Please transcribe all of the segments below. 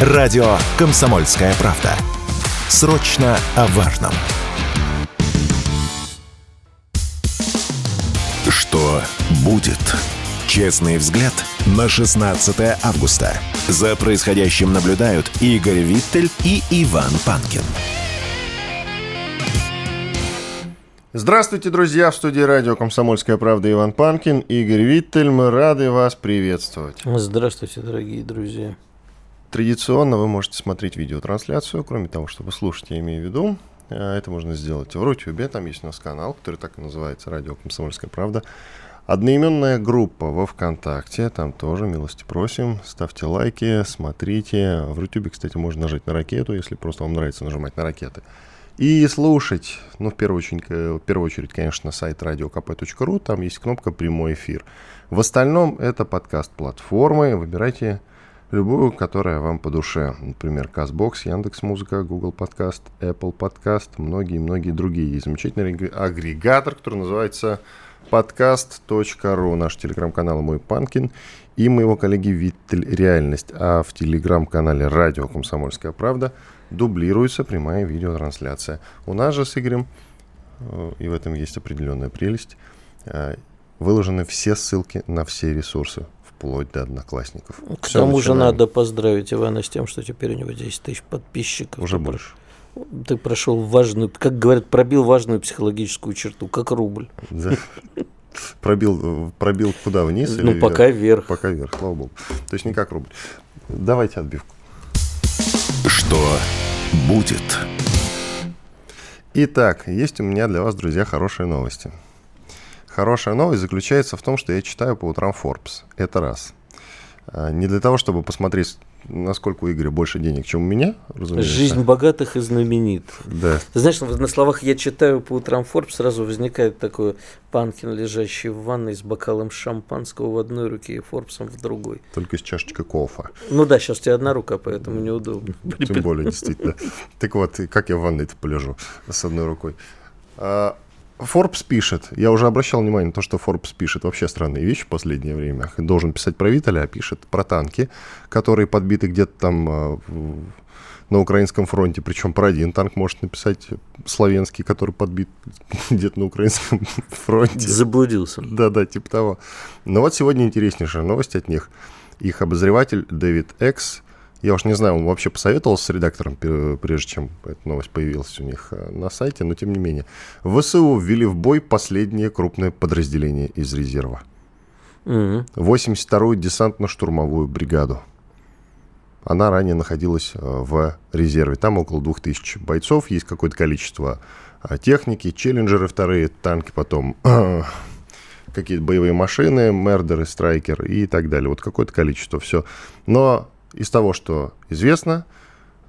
Радио «Комсомольская правда». Срочно о важном. Что будет? Честный взгляд на 16 августа. За происходящим наблюдают Игорь Виттель и Иван Панкин. Здравствуйте, друзья! В студии радио «Комсомольская правда» Иван Панкин, Игорь Виттель. Мы рады вас приветствовать. Здравствуйте, дорогие друзья. Традиционно вы можете смотреть видеотрансляцию, кроме того, чтобы слушать, я имею в виду. А, это можно сделать в Рутюбе, там есть у нас канал, который так и называется «Радио Комсомольская правда». Одноименная группа во ВКонтакте, там тоже милости просим. Ставьте лайки, смотрите. В Рутюбе, кстати, можно нажать на ракету, если просто вам нравится нажимать на ракеты. И слушать, ну, в первую очередь, э, в первую очередь конечно, сайт radiokp.ru, там есть кнопка «Прямой эфир». В остальном это подкаст-платформы, выбирайте любую, которая вам по душе. Например, CastBox, Яндекс.Музыка, Google Подкаст, Apple Подкаст, многие-многие другие. Есть замечательный агрегатор, который называется подкаст.ру. Наш телеграм-канал «Мой Панкин» и моего коллеги Виттель «Реальность». А в телеграм-канале «Радио Комсомольская правда» дублируется прямая видеотрансляция. У нас же с Игорем, э, и в этом есть определенная прелесть, э, выложены все ссылки на все ресурсы вплоть до одноклассников. К Все тому же надо поздравить Ивана с тем, что теперь у него 10 тысяч подписчиков. Уже больше. Ты прошел важную, как говорят, пробил важную психологическую черту, как рубль. Да. Пробил, пробил куда вниз? Ну, или пока вверх. Пока вверх, слава богу. То есть не как рубль. Давайте отбивку. Что будет? Итак, есть у меня для вас, друзья, хорошие новости. Хорошая новость заключается в том, что я читаю по утрам Forbes. Это раз. А, не для того, чтобы посмотреть, насколько у Игоря больше денег, чем у меня, разумеется. Жизнь богатых и знаменит. Да. Ты знаешь, на словах «я читаю по утрам Forbes» сразу возникает такой Панкин, лежащий в ванной с бокалом шампанского в одной руке и Форбсом в другой. Только с чашечкой кофе. Ну да, сейчас у тебя одна рука, поэтому неудобно. Тем более, действительно. Так вот, как я в ванной-то полежу с одной рукой. Forbes пишет, я уже обращал внимание на то, что Forbes пишет вообще странные вещи в последнее время. Должен писать про Виталя, а пишет про танки, которые подбиты где-то там э, на украинском фронте. Причем про один танк может написать славянский, который подбит где-то на украинском фронте. Заблудился. Да-да, типа того. Но вот сегодня интереснейшая новость от них. Их обозреватель Дэвид Экс я уж не знаю, он вообще посоветовался с редактором, прежде чем эта новость появилась у них э, на сайте, но тем не менее. ВСУ ввели в бой последнее крупное подразделение из резерва. Mm-hmm. 82-ю десантно-штурмовую бригаду. Она ранее находилась э, в резерве. Там около 2000 бойцов, есть какое-то количество э, техники, челленджеры вторые, танки потом какие-то боевые машины, мердеры, страйкеры и так далее. Вот какое-то количество, все. Но из того, что известно,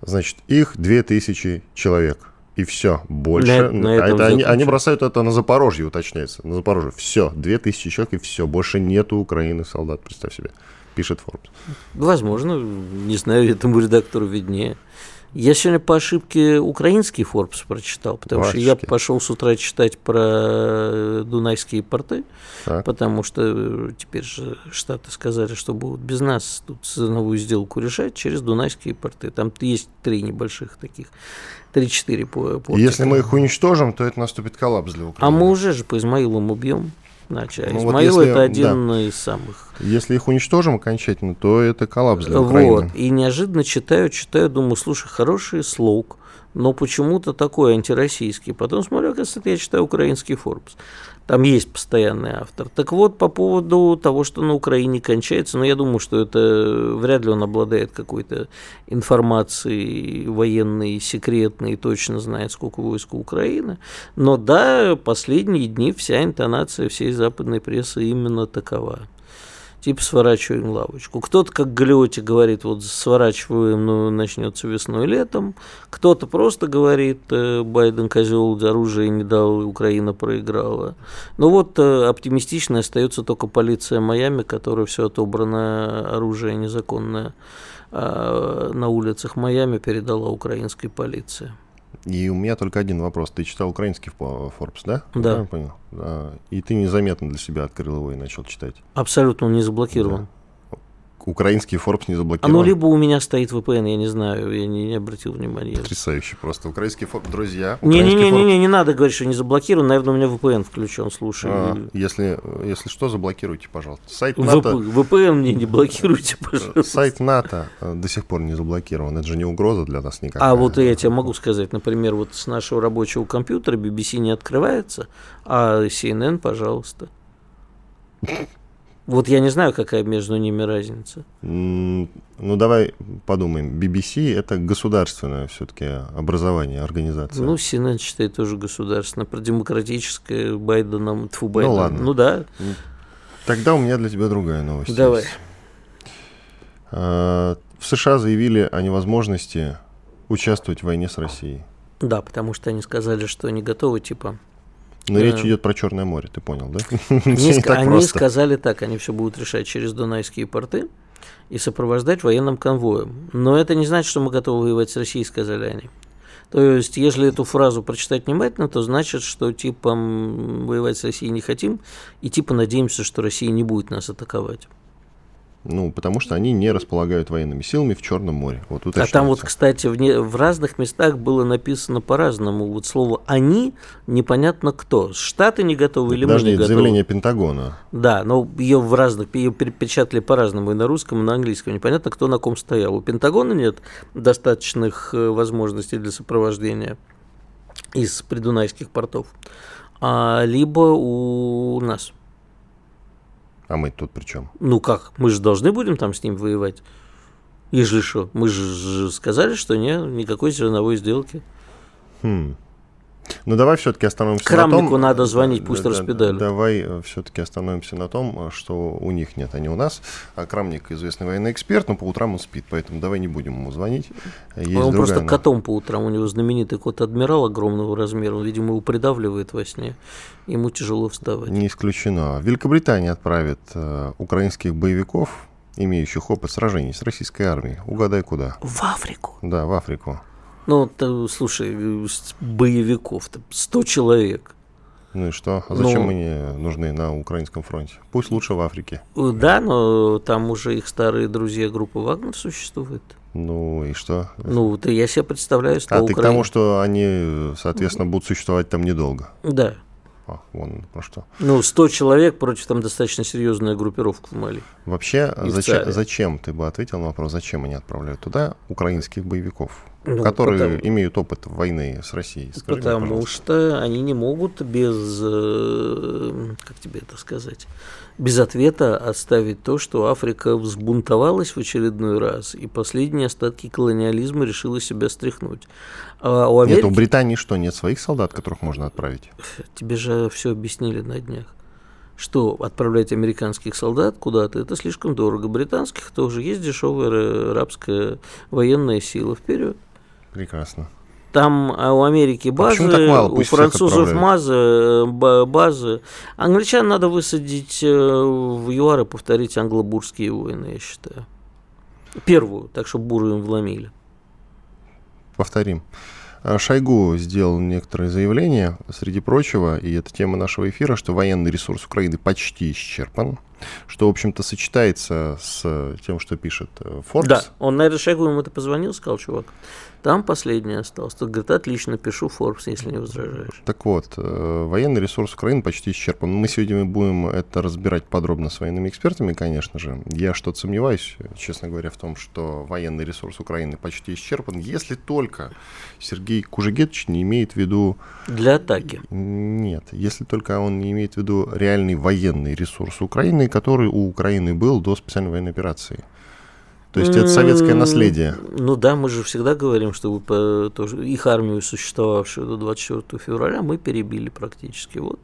значит, их 2000 человек. И все, больше. На, на а это они, они бросают это на Запорожье, уточняется. На Запорожье. Все, 2000 человек, и все. Больше нету Украины солдат, представь себе. Пишет Forbes. Возможно, не знаю, этому редактору виднее. Я сегодня по ошибке украинский Forbes прочитал, потому Вашечки. что я пошел с утра читать про э, Дунайские порты, так. потому что э, теперь же Штаты сказали, что будут без нас тут ценовую сделку решать через Дунайские порты. Там есть три небольших таких, три-четыре по. Если мы их уничтожим, то это наступит коллапс для Украины. А мы уже же по Измаилам убьем. Значит, а ну, Измаил вот если, это один да. из самых. Если их уничтожим окончательно, то это коллапс для Украины. Вот. И неожиданно читаю, читаю, думаю, слушай, хороший слог но почему-то такой антироссийский. Потом смотрю, оказывается, я читаю украинский Forbes. Там есть постоянный автор. Так вот, по поводу того, что на Украине кончается, но ну, я думаю, что это вряд ли он обладает какой-то информацией военной, секретной, точно знает, сколько войск Украины. Но да, последние дни вся интонация всей западной прессы именно такова типа сворачиваем лавочку. Кто-то, как Галиоти, говорит, вот сворачиваем, ну, начнется весной летом. Кто-то просто говорит, э, Байден козел оружие не дал, Украина проиграла. Ну вот э, оптимистично остается только полиция Майами, которая все отобранное оружие незаконное а, на улицах Майами передала украинской полиции. И у меня только один вопрос. Ты читал украинский Forbes, да? Да. Я понял. И ты незаметно для себя открыл его и начал читать. Абсолютно он не заблокирован. Да. Украинский Forbes не А заблокирован. ну, либо у меня стоит VPN, я не знаю, я не, не обратил внимания. Потрясающе просто. Украинский Forbes, друзья. Не-не-не, Forbes- не, не надо говорить, что не заблокирован, наверное, у меня VPN включен, слушай. А, если, если что, заблокируйте, пожалуйста. Сайт НАТО, VPN мне не блокируйте, пожалуйста. сайт НАТО э, до сих пор не заблокирован. Это же не угроза для нас никакая. А вот я тебе могу сказать, например, вот с нашего рабочего компьютера BBC не открывается, а CNN, пожалуйста. Вот я не знаю, какая между ними разница. Ну, давай подумаем. BBC — это государственное все-таки образование, организация. Ну, CNN, считай, тоже государственное, про демократическое Байденом, тьфу, Байден. ладно. Ну да, Тогда у меня для тебя другая новость. давай. есть. А, В США заявили о невозможности участвовать в войне с Россией. Да, потому что они сказали, что они готовы, типа. Но Да. речь идет про Черное море, ты понял, да? Они, они сказали так, они все будут решать через Дунайские порты и сопровождать военным конвоем. Но это не значит, что мы готовы воевать с Россией, сказали они. То есть, если эту фразу прочитать внимательно, то значит, что типа воевать с Россией не хотим, и типа надеемся, что Россия не будет нас атаковать. Ну, потому что они не располагают военными силами в Черном море. Вот А там вот, кстати, в, не- в разных местах было написано по-разному. Вот слово «они» непонятно кто. Штаты не готовы или Подожди, мы не готовы. заявление Пентагона. Да, но ее в разных, ее перепечатали по-разному, и на русском, и на английском. Непонятно, кто на ком стоял. У Пентагона нет достаточных э, возможностей для сопровождения из придунайских портов, а либо у нас. А мы тут при чем? Ну как, мы же должны будем там с ним воевать. Ежели что, мы же сказали, что не, никакой зерновой сделки. Хм. Ну, давай все-таки остановимся Крамнику на том... надо звонить, Да, пусть да, распедалит. Давай все-таки остановимся на том, э, что у них нет, а не у нас. А Крамник известный военный эксперт, но по утрам он спит, поэтому давай не будем ему звонить. Есть он другая просто но- котом по утрам, у него знаменитый кот адмирал огромного размера, он, видимо, его придавливает во сне, ему тяжело вставать. Не исключено. Великобритания отправит э, украинских боевиков, имеющих опыт сражений с российской армией. Угадай куда? В Африку. Да, в Африку. Ну, то, слушай, э, боевиков-то 100 человек. Ну и что? А зачем Ну- они нужны на украинском фронте? Пусть лучше в Африке. Э, Да, но там уже их старые друзья группы Вагнер существует. Ну и что? Ну, вот я себе представляю, что а ты к Украина- тому, что они, соответственно, будут существовать там недолго. Да. А, вон про что. Ну, 100 человек против там достаточно серьезная группировка в Мали. Вообще, зачем, зачем, ты бы ответил на вопрос, зачем они отправляют туда украинских боевиков, Ну, которые потому- имеют опыт войны с Россией? Скажи мне, Потому пожалуйста. что они не могут без, э, как тебе это сказать, без ответа оставить то, что Африка взбунтовалась в очередной раз, и последние остатки колониализма решила себя стряхнуть. А у Нет, Америки... у Британии что, нет своих солдат, которых можно отправить? Тебе же все объяснили на днях. Что отправлять американских солдат куда-то, это слишком дорого. Британских тоже есть дешевая ра- рабская военная сила. Вперед. Прекрасно. Там а у Америки базы, почему так мало? у Пусть французов мазы, э, ба- базы. Англичан надо высадить э, в ЮАР и повторить англобурские войны, я считаю. Первую, так чтобы буры им вломили. Повторим. А, Шойгу сделал некоторые заявления, среди прочего, и это тема нашего эфира, что военный ресурс Украины почти исчерпан, что, в общем-то, сочетается с тем, что пишет э, Forbes. Да, он на Шойгу ему это позвонил, сказал, чувак, там последний остался. Тот говорит, отлично, пишу Forbes, если не возражаешь. Так вот, э, военный ресурс Украины почти исчерпан. Мы сегодня будем это разбирать подробно с военными экспертами, конечно же. Я что-то сомневаюсь, честно говоря, в том, что военный ресурс Украины почти исчерпан, если только Сергей Кужегетович не имеет в виду... Для атаки. Нет, если только он не имеет в виду реальный военный ресурс Украины, который у Украины был до специальной военной операции. То есть это советское наследие. Ну да, мы же всегда говорим, что по- тоже, их армию, существовавшую до 24 февраля, мы перебили практически. Вот.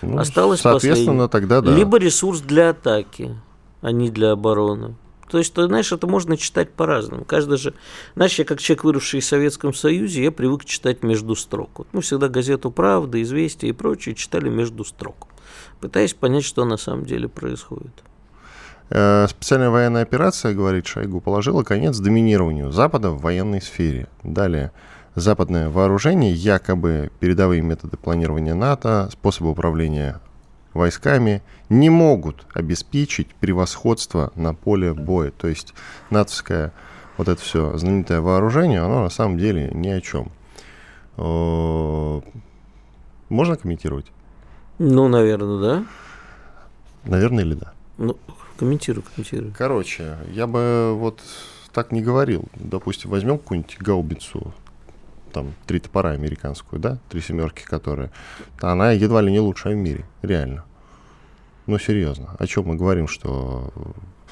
Ну, Осталось Соответственно, последнее. тогда да. Либо ресурс для атаки, а не для обороны. То есть, ты знаешь, это можно читать по-разному. Каждый же... Знаешь, я как человек, выросший в Советском Союзе, я привык читать между строк. Вот мы всегда газету «Правда», «Известия» и прочее читали между строк, пытаясь понять, что на самом деле происходит. Э, Специальная военная операция, говорит Шойгу, положила конец доминированию Запада в военной сфере. Далее. Западное вооружение, якобы передовые методы планирования НАТО, способы управления войсками не могут обеспечить превосходство на поле боя. То есть натовское вот это все знаменитое вооружение, оно на самом деле ни о чем. Можно комментировать? Ну, наверное, да. Наверное или да? Ну, комментирую, комментирую. Короче, я бы вот так не говорил. Допустим, возьмем какую-нибудь гаубицу, там, три топора американскую, да, три семерки, которые, она едва ли не лучшая в мире, реально. Ну, серьезно. О чем мы говорим, что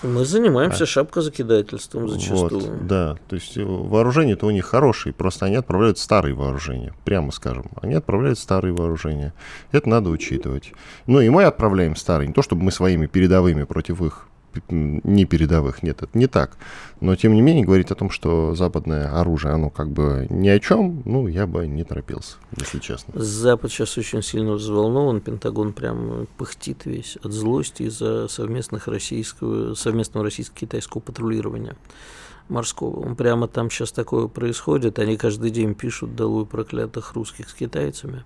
мы занимаемся а? шапкозакидательством зачастую. Вот, да, то есть э, вооружения-то у них хорошие, просто они отправляют старые вооружения, прямо скажем. Они отправляют старые вооружения. Это надо учитывать. Ну и мы отправляем старые, не то чтобы мы своими передовыми против их не передовых. Нет, это не так. Но, тем не менее, говорить о том, что западное оружие, оно как бы ни о чем, ну, я бы не торопился, если честно. Запад сейчас очень сильно взволнован, Пентагон прям пыхтит весь от злости из-за совместных российского, совместного российско-китайского патрулирования морского. Он прямо там сейчас такое происходит. Они каждый день пишут «Долой проклятых русских с китайцами».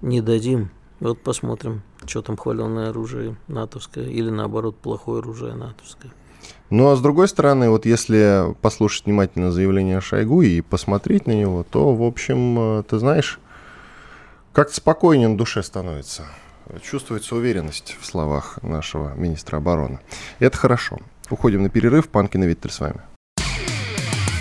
Не дадим. Вот посмотрим, что там хваленное оружие натовское или наоборот плохое оружие натовское. Ну а с другой стороны, вот если послушать внимательно заявление Шойгу и посмотреть на него, то, в общем, э, ты знаешь, как-то спокойнее на душе становится. Чувствуется уверенность в словах нашего министра обороны. Это хорошо. Уходим на перерыв. Панкин и Виттель с вами.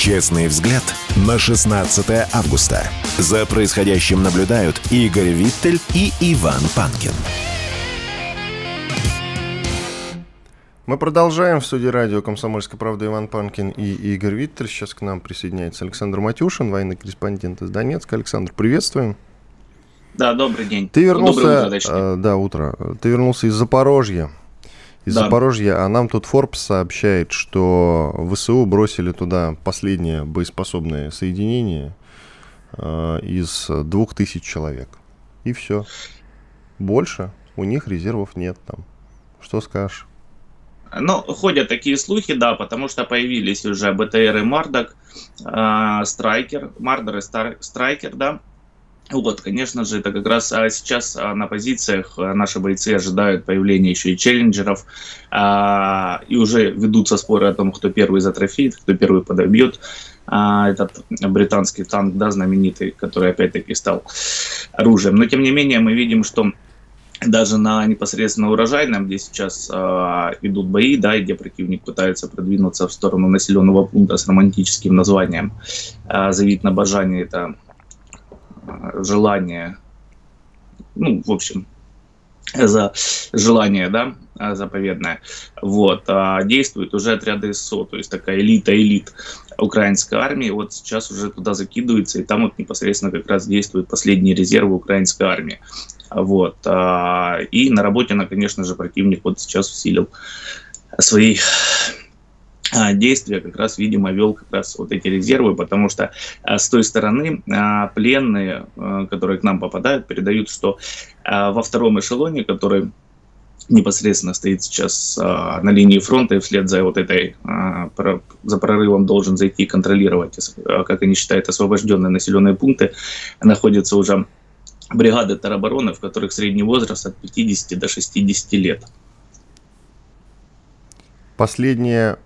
Честный взгляд на 16 августа. За происходящим наблюдают Игорь Виттель и Иван Панкин. Мы продолжаем в студии радио «Комсомольская правда» Иван Панкин и Игорь Виттель. Сейчас к нам присоединяется Александр Матюшин, военный корреспондент из Донецка. Александр, приветствуем. Да, добрый день. Ты вернулся, утро, э, да, утро. Ты вернулся из Запорожья из да. Запорожья, а нам тут Forbes сообщает, что ВСУ бросили туда последнее боеспособное соединение э, из двух тысяч человек. И все. Больше у них резервов нет там. Что скажешь? Ну, ходят такие слухи, да, потому что появились уже БТР и Мардок, э, Страйкер, Мардер и Страйкер, да, вот, конечно же, это как раз а сейчас а, на позициях а, наши бойцы ожидают появления еще и челленджеров, а, и уже ведутся споры о том, кто первый затрофеет, кто первый подобьет а, этот британский танк, да, знаменитый, который опять-таки стал оружием. Но, тем не менее, мы видим, что даже на непосредственно урожайном, где сейчас э, идут бои, да, и где противник пытается продвинуться в сторону населенного пункта с романтическим названием э, «Завид на Бажане», это желание, ну, в общем, за желание, да, заповедное, вот, а действуют уже отряды СО, то есть такая элита-элит украинской армии, вот сейчас уже туда закидывается, и там вот непосредственно как раз действуют последние резервы украинской армии, вот, а, и на работе, на, конечно же, противник вот сейчас усилил свои действия как раз, видимо, вел как раз вот эти резервы, потому что а, с той стороны а, пленные, которые к нам попадают, передают, что во втором эшелоне, который непосредственно стоит сейчас на линии фронта и вслед за вот этой, за прорывом должен зайти и контролировать, как они считают, освобожденные населенные пункты, находятся уже бригады теробороны, в которых средний возраст от 50 до 60 лет. Последнее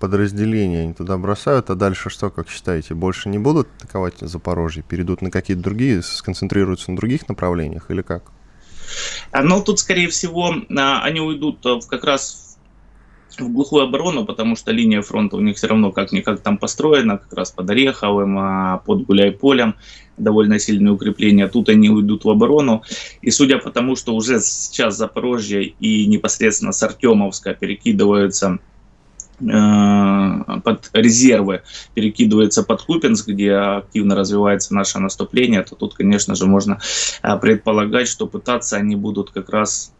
подразделение они туда бросают, а дальше что, как считаете, больше не будут атаковать Запорожье? Перейдут на какие-то другие, сконцентрируются на других направлениях или как? А, ну, тут, скорее всего, а, они уйдут э, как раз в глухую оборону, потому что линия фронта у них все равно как-никак там построена, как раз под Ореховым, а, под Гуляй-Полем довольно сильные укрепления. Тут они уйдут в оборону. И судя по тому, что уже сейчас Запорожье и непосредственно с Артемовска перекидываются э, под резервы перекидывается под Купинск, где активно развивается наше наступление, то тут, конечно же, можно э, предполагать, что пытаться они будут как раз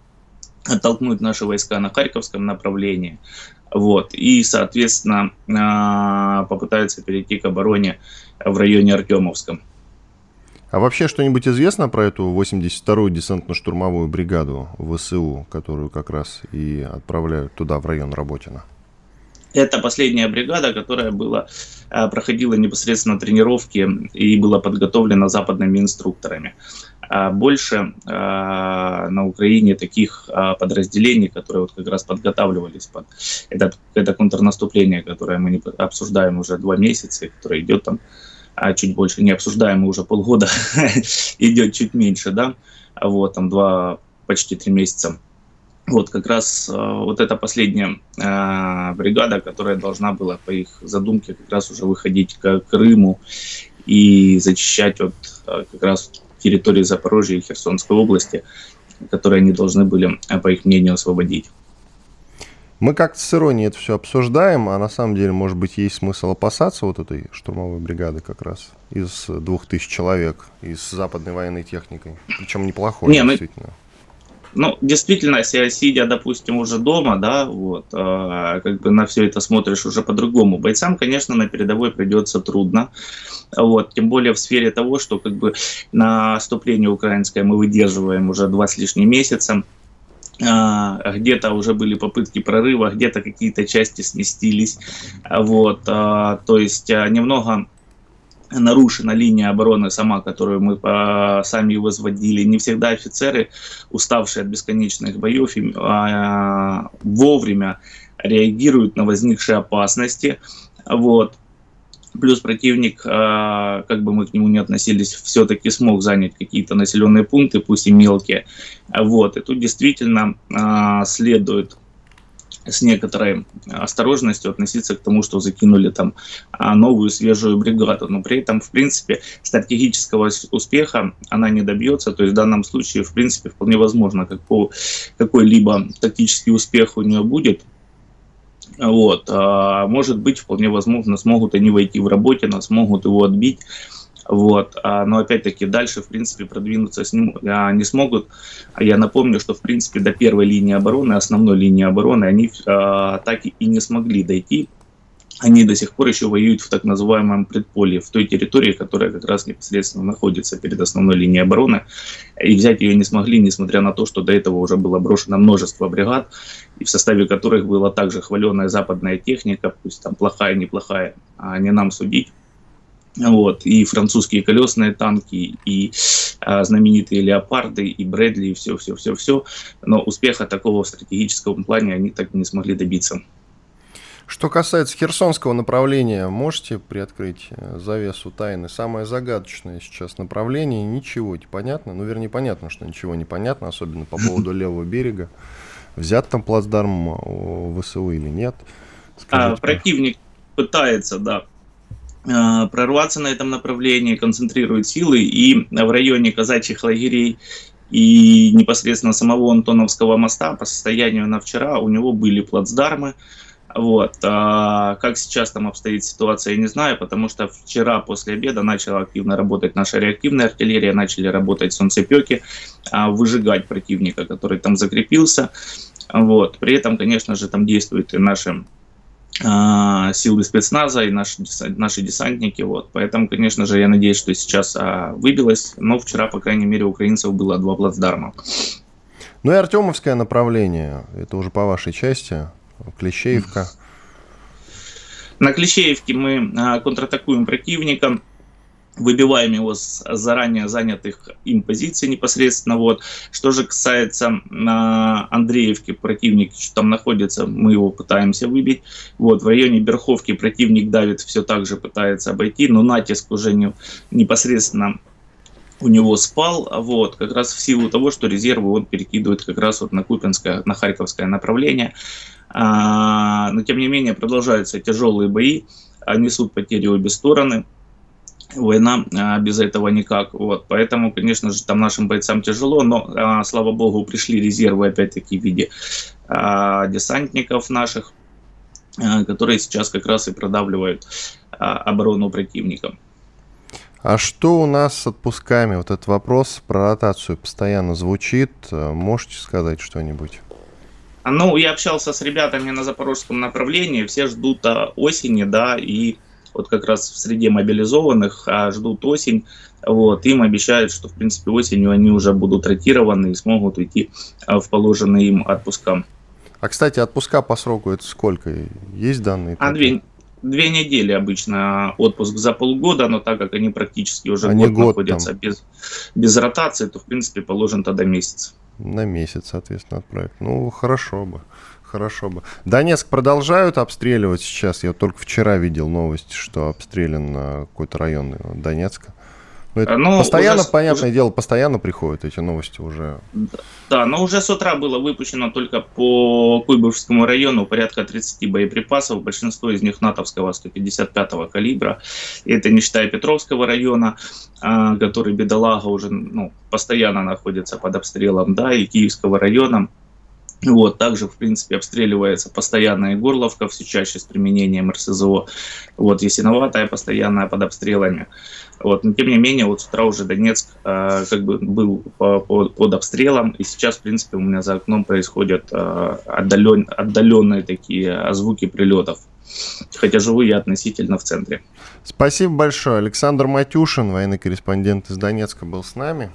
оттолкнуть наши войска на Харьковском направлении. Вот, и, соответственно, а, попытаются перейти к обороне в районе Артемовском. А вообще что-нибудь известно про эту 82-ю десантно-штурмовую бригаду ВСУ, которую как раз и отправляют туда, в район Работина? Это последняя бригада, которая была, а, проходила непосредственно тренировки и была подготовлена западными инструкторами. А больше а, на Украине таких подразделений, которые вот как раз подготавливались под это, это контрнаступление, которое мы обсуждаем уже два месяца, которое идет там а чуть больше, не обсуждаем, мы уже полгода, идет чуть меньше, да, вот, там два, почти три месяца. Вот как раз э, вот эта последняя э, бригада, которая должна была по их задумке как раз уже выходить к Крыму и зачищать вот э, как раз территории Запорожья и Херсонской области, которые они должны были, по их мнению, освободить. Мы как-то с иронией это все обсуждаем, а на самом деле, может быть, есть смысл опасаться вот этой штурмовой бригады как раз из двух тысяч человек, из западной военной техникой. Причем неплохой, Не, действительно. Мы... Ну, действительно, если сидя, допустим, уже дома, да, вот, э, как бы на все это смотришь уже по-другому. Бойцам, конечно, на передовой придется трудно, вот, тем более в сфере того, что как бы наступление украинское мы выдерживаем уже два с лишним месяца, где-то уже были попытки прорыва, где-то какие-то части сместились. Вот, а, то есть а, немного нарушена линия обороны сама, которую мы сами возводили. Не всегда офицеры, уставшие от бесконечных боев, вовремя реагируют на возникшие опасности. Вот. Плюс противник, а, как бы мы к нему не относились, все-таки смог занять какие-то населенные пункты, пусть и мелкие. Вот. И тут действительно а, следует с некоторой осторожностью относиться к тому, что закинули там а, новую свежую бригаду. Но при этом, в принципе, стратегического успеха она не добьется. То есть в данном случае, в принципе, вполне возможно, какой-либо тактический успех у нее будет – вот. А, может быть, вполне возможно, смогут они войти в работе, но смогут его отбить. Вот. А, но опять-таки дальше, в принципе, продвинуться с ним а, не смогут. А я напомню, что, в принципе, до первой линии обороны, основной линии обороны, они так и не смогли дойти они до сих пор еще воюют в так называемом предполье, в той территории, которая как раз непосредственно находится перед основной линией обороны. И взять ее не смогли, несмотря на то, что до этого уже было брошено множество бригад, и в составе которых была также хваленая западная техника, пусть там плохая, неплохая, а не нам судить. Вот, и французские колесные танки, и а, знаменитые леопарды, и Брэдли, и все-все-все-все. Но успеха такого в стратегическом плане они так и не смогли добиться. Что касается Херсонского направления, можете приоткрыть э, завесу тайны? Самое загадочное сейчас направление, ничего не понятно. Ну, вернее, понятно, что ничего не понятно, особенно по поводу левого берега. Взят там плацдарм ВСУ или нет? а, противник пытается, да, э, прорваться на этом направлении, концентрирует силы, и в районе казачьих лагерей и непосредственно самого Антоновского моста по состоянию на вчера у него были плацдармы, вот. А как сейчас там обстоит ситуация, я не знаю, потому что вчера после обеда начала активно работать наша реактивная артиллерия, начали работать солнцепеки, а, выжигать противника, который там закрепился. Вот. При этом, конечно же, там действуют и наши а, силы спецназа и наши, наши десантники. Вот. Поэтому, конечно же, я надеюсь, что сейчас а, выбилось, но вчера, по крайней мере, у украинцев было два плацдарма. Ну и Артемовское направление, это уже по вашей части. Клещеевка. На Клещеевке мы а, контратакуем противника, выбиваем его с заранее занятых им позиций непосредственно. Вот. Что же касается на Андреевке, противник там находится, мы его пытаемся выбить. Вот. В районе Берховки противник давит, все так же пытается обойти, но натиск уже не, непосредственно у него спал, вот, как раз в силу того, что резервы он перекидывает как раз вот на Купинское, на Харьковское направление. А, но тем не менее продолжаются тяжелые бои, несут потери обе стороны. Война а, без этого никак. Вот. Поэтому, конечно же, там нашим бойцам тяжело, но, а, слава богу, пришли резервы, опять-таки, в виде десантников наших, которые сейчас как раз и продавливают оборону противника. А что у нас с отпусками? Вот этот вопрос про ротацию постоянно звучит. Можете сказать что-нибудь? Ну, я общался с ребятами на запорожском направлении, все ждут а, осени, да, и вот как раз в среде мобилизованных а, ждут осень, вот, им обещают, что, в принципе, осенью они уже будут ротированы и смогут уйти а, в положенные им отпуска. А, кстати, отпуска по сроку это сколько? Есть данные? А, две, две недели обычно отпуск за полгода, но так как они практически уже они год, год находятся без, без ротации, то, в принципе, положен тогда месяц. На месяц, соответственно, отправить. Ну, хорошо бы. Хорошо бы. Донецк продолжают обстреливать сейчас. Я только вчера видел новость, что обстрелян какой-то район Донецка. Ну, это ну, постоянно, уже, понятное уже... дело, постоянно приходят эти новости уже. Да, но уже с утра было выпущено только по Куйбышевскому району порядка 30 боеприпасов, большинство из них натовского 155-го калибра. И это не считая Петровского района, а, который бедолага уже ну, постоянно находится под обстрелом, да, и Киевского района. Вот, также, в принципе, обстреливается постоянно и Горловка, все чаще с применением РСЗО. Вот, Ясиноватая постоянная под обстрелами. Вот, но, тем не менее, вот с утра уже Донецк э, как бы был по, по, под обстрелом, и сейчас, в принципе, у меня за окном происходят э, отдален, отдаленные такие звуки прилетов. Хотя живу я относительно в центре. Спасибо большое. Александр Матюшин, военный корреспондент из Донецка, был с нами.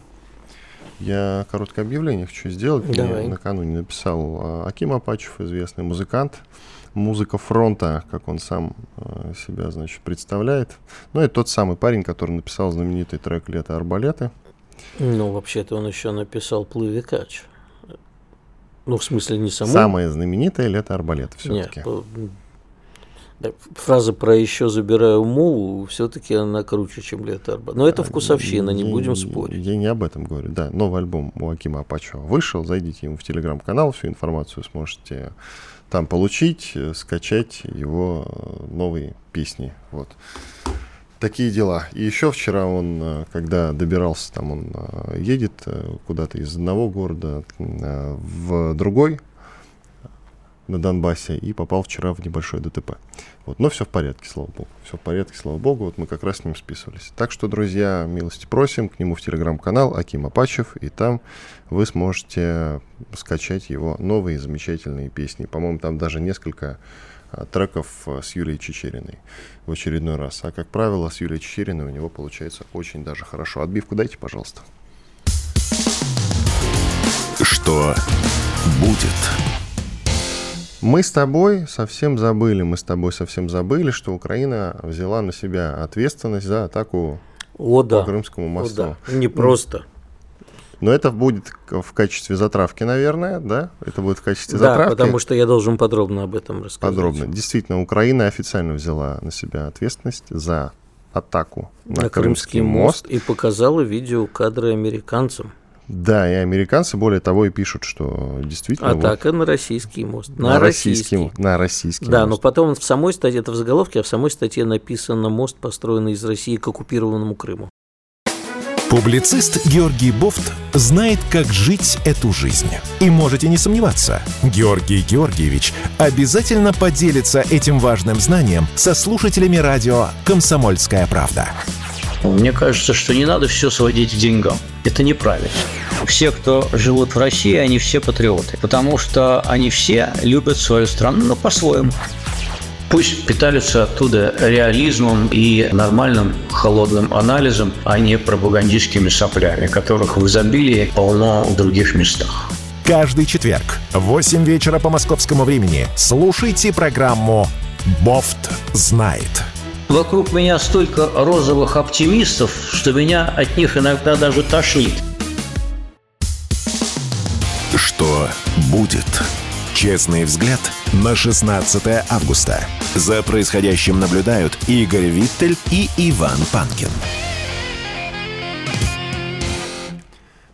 Я короткое объявление хочу сделать. Давай. Мне накануне написал а, Аким Апачев, известный музыкант. Музыка фронта, как он сам а, себя, значит, представляет. Ну, это тот самый парень, который написал знаменитый трек «Лето арбалеты». Ну, вообще-то он еще написал «Плывикач». Ну, в смысле, не само. Самое знаменитое «Лето арбалеты» все-таки. Нет, Фраза про еще забираю мулу, все-таки она круче, чем лето Арбат. Но это вкусовщина, не будем спорить. Я не об этом говорю. Да, новый альбом у Акима Апачева вышел. Зайдите ему в телеграм-канал, всю информацию сможете там получить, скачать его э, новые песни. Вот. Такие дела. И еще вчера он, э, когда добирался, там он э, едет куда-то из одного города в другой, на Донбассе и попал вчера в небольшое ДТП. Вот, но все в порядке, слава богу. Все в порядке, слава богу. Вот мы как раз с ним списывались. Так что, друзья, милости просим к нему в телеграм-канал Аким Апачев, и там вы сможете скачать его новые замечательные песни. По-моему, там даже несколько а, треков а, с Юлией Чечериной в очередной раз. А, как правило, с Юлией Чечериной у него получается очень даже хорошо. Отбивку дайте, пожалуйста. Что будет? Мы с тобой совсем забыли, мы с тобой совсем забыли, что Украина взяла на себя ответственность за атаку О, да. по Крымскому мосту. О, да. Не просто. Но это будет в качестве затравки, наверное, да? Это будет в качестве да, затравки. Да, потому что я должен подробно об этом рассказать. Подробно. Действительно, Украина официально взяла на себя ответственность за атаку на, на Крымский, Крымский мост. И показала видеокадры американцам. Да, и американцы, более того, и пишут, что действительно... Атака вот, на российский мост. На, на российский. российский. На российский Да, мост. но потом в самой статье, это в заголовке, а в самой статье написано «Мост, построенный из России к оккупированному Крыму». Публицист Георгий Бофт знает, как жить эту жизнь. И можете не сомневаться, Георгий Георгиевич обязательно поделится этим важным знанием со слушателями радио «Комсомольская правда». Мне кажется, что не надо все сводить к деньгам. Это неправильно. Все, кто живут в России, они все патриоты, потому что они все любят свою страну, но по-своему. Пусть питаются оттуда реализмом и нормальным холодным анализом, а не пропагандистскими соплями, которых в изобилии полно в других местах. Каждый четверг в 8 вечера по московскому времени слушайте программу «Бофт знает». Вокруг меня столько розовых оптимистов, что меня от них иногда даже тошнит. Что будет? Честный взгляд на 16 августа. За происходящим наблюдают Игорь Виттель и Иван Панкин.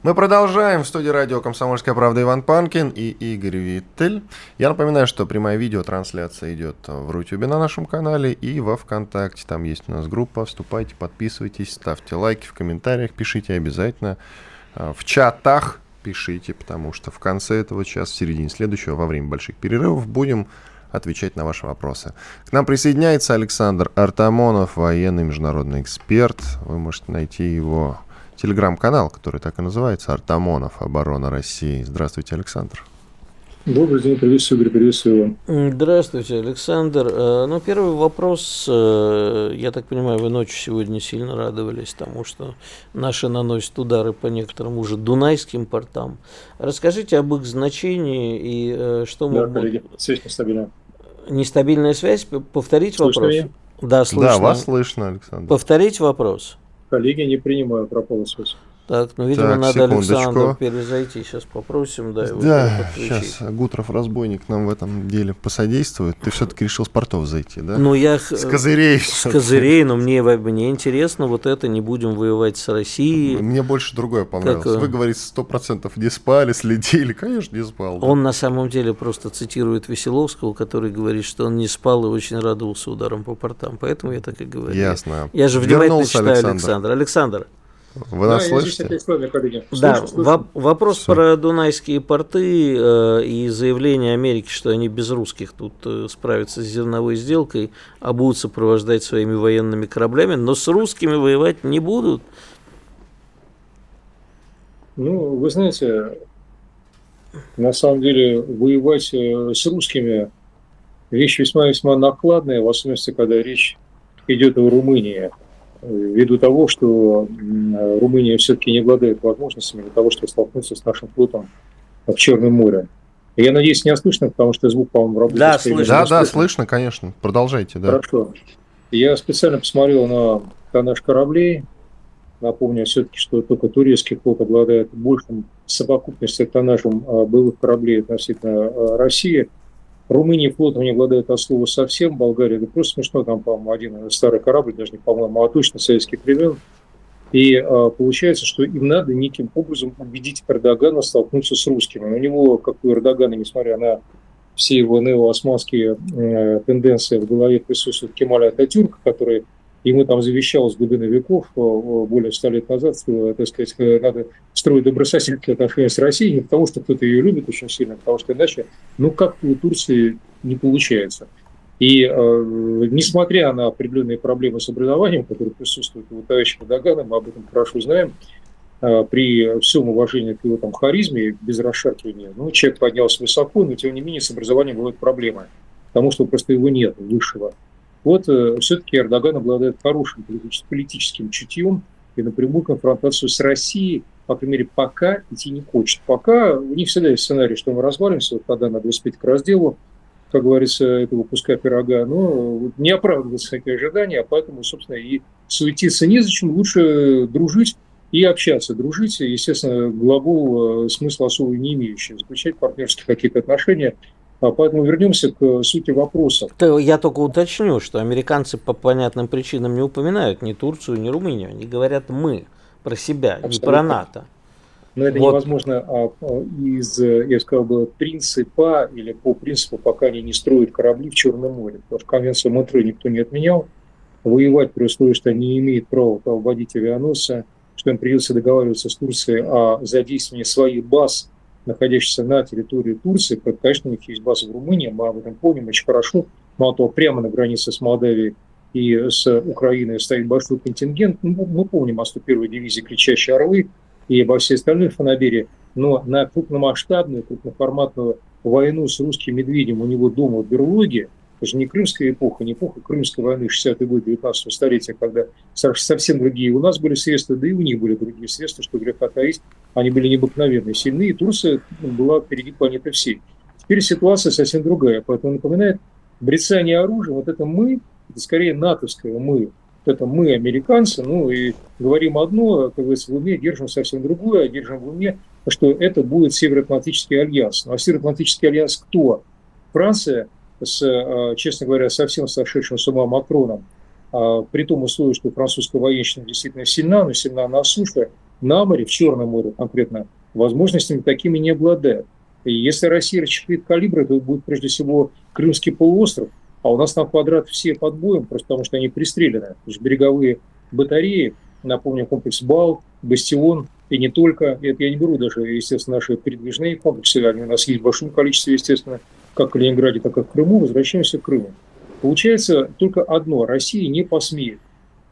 Мы продолжаем. В студии радио «Комсомольская правда» Иван Панкин и Игорь Виттель. Я напоминаю, что прямая видеотрансляция идет в Рутюбе на нашем канале и во Вконтакте. Там есть у нас группа. Вступайте, подписывайтесь, ставьте лайки в комментариях, пишите обязательно. А, в чатах пишите, потому что в конце этого часа, в середине следующего, во время больших перерывов будем отвечать на ваши вопросы. К нам присоединяется Александр Артамонов, военный международный эксперт. Вы можете найти его телеграм-канал, который так и называется, Артамонов, Оборона России. Здравствуйте, Александр. Добрый день, приветствую, Игорь, приветствую вас. Здравствуйте, Александр. Э, ну, первый вопрос. Э, я так понимаю, вы ночью сегодня сильно радовались тому, что наши наносят удары по некоторым уже дунайским портам. Расскажите об их значении и э, что да, могут... коллеги, связь нестабильная. Нестабильная связь? Повторить Слышно вопрос? Меня? Да, слышно. Да, вас слышно, Александр. Повторить вопрос. Коллеги, не принимаю, пропала связь. Так, ну, видимо, так, надо секундочку. Александру перезайти. Сейчас попросим, да, его Да, сейчас Гутров разбойник нам в этом деле посодействует. Ты все-таки решил с портов зайти, да? Ну, я... С козырей. С козырей, но мне, мне интересно вот это, не будем воевать с Россией. Мне больше другое понравилось. Как... Вы говорите, сто процентов не спали, следили. Конечно, не спал. Да. Он на самом деле просто цитирует Веселовского, который говорит, что он не спал и очень радовался ударом по портам. Поэтому я так и говорю. Ясно. Я же внимательно Вернулся читаю Александр. Александр. Александр. Вы нас да, слышите? Слышу, да, слышу. вопрос Все. про дунайские порты э, и заявление Америки, что они без русских тут э, справятся с зерновой сделкой, а будут сопровождать своими военными кораблями, но с русскими воевать не будут. Ну, вы знаете, на самом деле воевать э, с русскими вещь весьма-весьма накладная, в особенности, когда речь идет о Румынии ввиду того, что Румыния все-таки не обладает возможностями для того, чтобы столкнуться с нашим флотом в Черном море. Я надеюсь, не слышно, потому что звук, по-моему, работает. Да, слышно. Да, да, слышно, конечно. Продолжайте, да. Хорошо. Я специально посмотрел на тоннаж кораблей. Напомню все-таки, что только турецкий флот обладает большим совокупностью тоннажем а, боевых кораблей относительно а, России – Румыния флотом не обладает от слова совсем, Болгария, да просто смешно, там, по-моему, один старый корабль, даже не по-моему, а точно советских времен. И а, получается, что им надо неким образом убедить Эрдогана столкнуться с русскими. У него, как у Эрдогана, несмотря на все его неоосманские э, тенденции в голове присутствует Кемаль Ататюрк, который ему там завещал с глубины веков, э, более ста лет назад, что, так сказать, э, надо строить добрососедские отношения с Россией, не потому что кто-то ее любит очень сильно, а потому что иначе, ну, как-то у Турции не получается. И э, несмотря на определенные проблемы с образованием, которые присутствуют у товарища Дагана, мы об этом хорошо знаем, э, при всем уважении к его там харизме, без расшаркивания, ну, человек поднялся высоко, но тем не менее с образованием бывают проблемы, потому что просто его нет высшего. Вот э, все-таки Эрдоган обладает хорошим политическим чутьем и напрямую конфронтацию с Россией, по крайней мере, пока идти не хочет. Пока у них всегда есть сценарий, что мы развалимся, вот когда надо успеть к разделу, как говорится, этого куска пирога, но не оправдываются такие ожидания, а поэтому, собственно, и суетиться незачем, лучше дружить и общаться. Дружить, естественно, глагол э, смысла особо не имеющий. Заключать партнерские какие-то отношения – поэтому вернемся к сути вопроса. Я только уточню, что американцы по понятным причинам не упоминают ни Турцию, ни Румынию. Они говорят «мы» про себя, Абсолютно. не про НАТО. Но это вот. невозможно а, а, из, я сказал бы, принципа или по принципу, пока они не строят корабли в Черном море. Потому что конвенцию Монтре никто не отменял. Воевать при условии, что они не имеют права вводить авианосцы, что им придется договариваться с Турцией о задействовании своих баз находящихся на территории Турции. Конечно, у них есть база в Румынии, мы об этом помним очень хорошо. Мало того, прямо на границе с Молдавией и с Украиной стоит большой контингент. Ну, мы помним о 101-й дивизии «Кричащие орлы» и обо всей остальной фанабере. Но на крупномасштабную, крупноформатную войну с русским медведем у него дома в Берлоге – это же не крымская эпоха, не эпоха Крымской войны 60-й год 19 столетия, когда совсем другие у нас были средства, да и у них были другие средства, что греха таить, они были необыкновенно сильны, и Турция ну, была впереди планеты всей. Теперь ситуация совсем другая, поэтому напоминает брецание оружия, вот это мы, это скорее натовское мы, это мы, американцы, ну и говорим одно, как говорится, в уме, держим совсем другое, а держим в уме, что это будет Североатлантический альянс. Ну, а Североатлантический альянс кто? Франция, с, э, честно говоря, совсем сошедшим с ума Макроном, а, при том условии, что французская военщина действительно сильна, но сильна на суше, на море, в Черном море конкретно, возможностями такими не обладает. И если Россия расчехлит калибры, то будет прежде всего Крымский полуостров, а у нас на квадрат все под боем, просто потому что они пристрелены. То есть береговые батареи, напомню, комплекс БАЛ, Бастион, и не только. Это я не беру даже, естественно, наши передвижные комплексы, они у нас есть в большом количестве, естественно, как в Ленинграде, так и в Крыму, возвращаемся к Крыму. Получается только одно – Россия не посмеет.